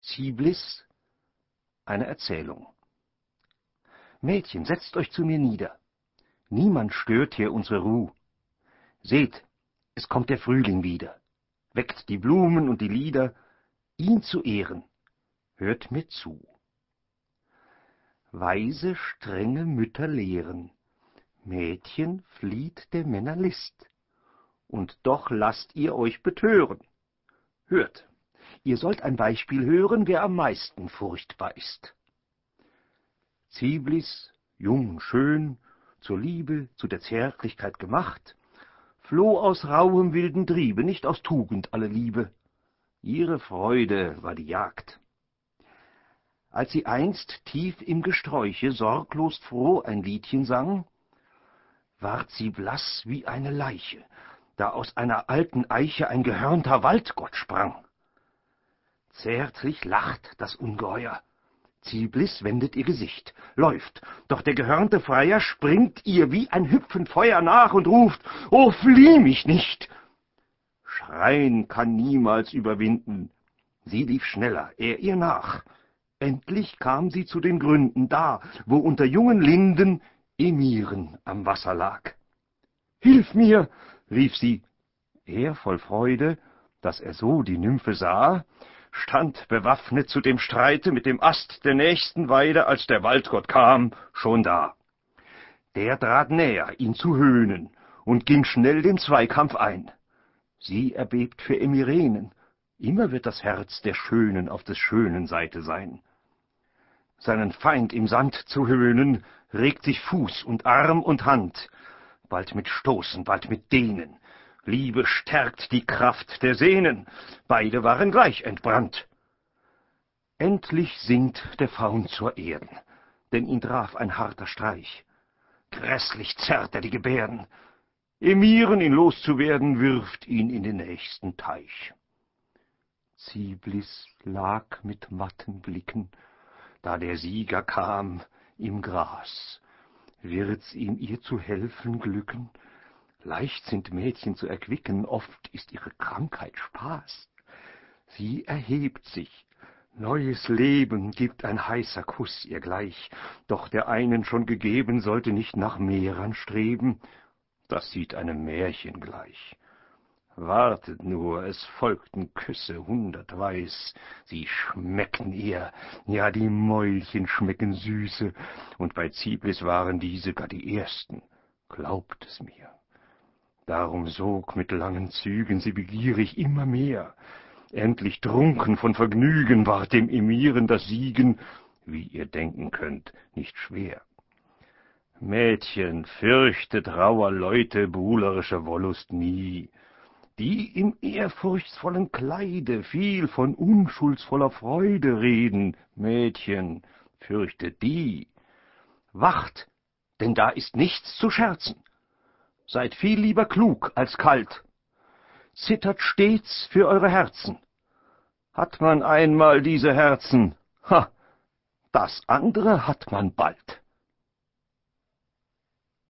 Ziblis, eine Erzählung. Mädchen, setzt euch zu mir nieder. Niemand stört hier unsere Ruh. Seht, es kommt der Frühling wieder, weckt die Blumen und die Lieder, ihn zu ehren. Hört mir zu. Weise, strenge Mütter lehren, Mädchen flieht der Männer List, und doch lasst ihr euch betören. Hört, Ihr sollt ein Beispiel hören, wer am meisten furchtbar ist. Ziblis, jung und schön, zur Liebe, zu der Zärtlichkeit gemacht, floh aus rauhem wilden Triebe, nicht aus Tugend alle Liebe. Ihre Freude war die Jagd. Als sie einst tief im Gesträuche sorglos froh ein Liedchen sang, ward sie blass wie eine Leiche, da aus einer alten Eiche ein gehörnter Waldgott sprang. Zärtlich lacht das Ungeheuer. Ziblis wendet ihr Gesicht, läuft, doch der gehörnte Freier springt ihr wie ein hüpfend Feuer nach und ruft, »O, flieh mich nicht!« Schreien kann niemals überwinden. Sie lief schneller, er ihr nach. Endlich kam sie zu den Gründen, da, wo unter jungen Linden Emiren am Wasser lag. »Hilf mir!« rief sie. Er voll Freude, dass er so die Nymphe sah, stand bewaffnet zu dem Streite mit dem Ast der nächsten Weide, als der Waldgott kam, schon da. Der trat näher, ihn zu höhnen, und ging schnell den Zweikampf ein. Sie erbebt für Emirenen, immer wird das Herz der Schönen auf des Schönen Seite sein. Seinen Feind im Sand zu höhnen, regt sich Fuß und Arm und Hand, bald mit Stoßen, bald mit Dehnen, Liebe stärkt die Kraft der Sehnen, beide waren gleich entbrannt. Endlich sinkt der Faun zur Erden, denn ihn traf ein harter Streich. Grässlich zerrt er die Gebärden. Emiren, ihn loszuwerden, wirft ihn in den nächsten Teich. Ziblis lag mit matten Blicken, da der Sieger kam, im Gras. Wird's ihm ihr zu helfen glücken? Leicht sind Mädchen zu erquicken, oft ist ihre Krankheit Spaß. Sie erhebt sich, neues Leben gibt ein heißer Kuss ihr gleich, doch der einen schon gegeben sollte nicht nach Mehrern streben, das sieht einem Märchen gleich. Wartet nur, es folgten Küsse hundertweis, sie schmeckten ihr, ja, die Mäulchen schmecken süße, und bei Ziblis waren diese gar die ersten, glaubt es mir. Darum sog mit langen Zügen sie begierig immer mehr. Endlich trunken von Vergnügen ward dem Emiren das Siegen, wie ihr denken könnt, nicht schwer. Mädchen, fürchtet rauer Leute buhlerische Wollust nie, die im ehrfurchtsvollen Kleide viel von unschuldsvoller Freude reden, Mädchen, fürchtet die. Wacht, denn da ist nichts zu scherzen. Seid viel lieber klug als kalt. Zittert stets für eure Herzen. Hat man einmal diese Herzen, ha, das andere hat man bald.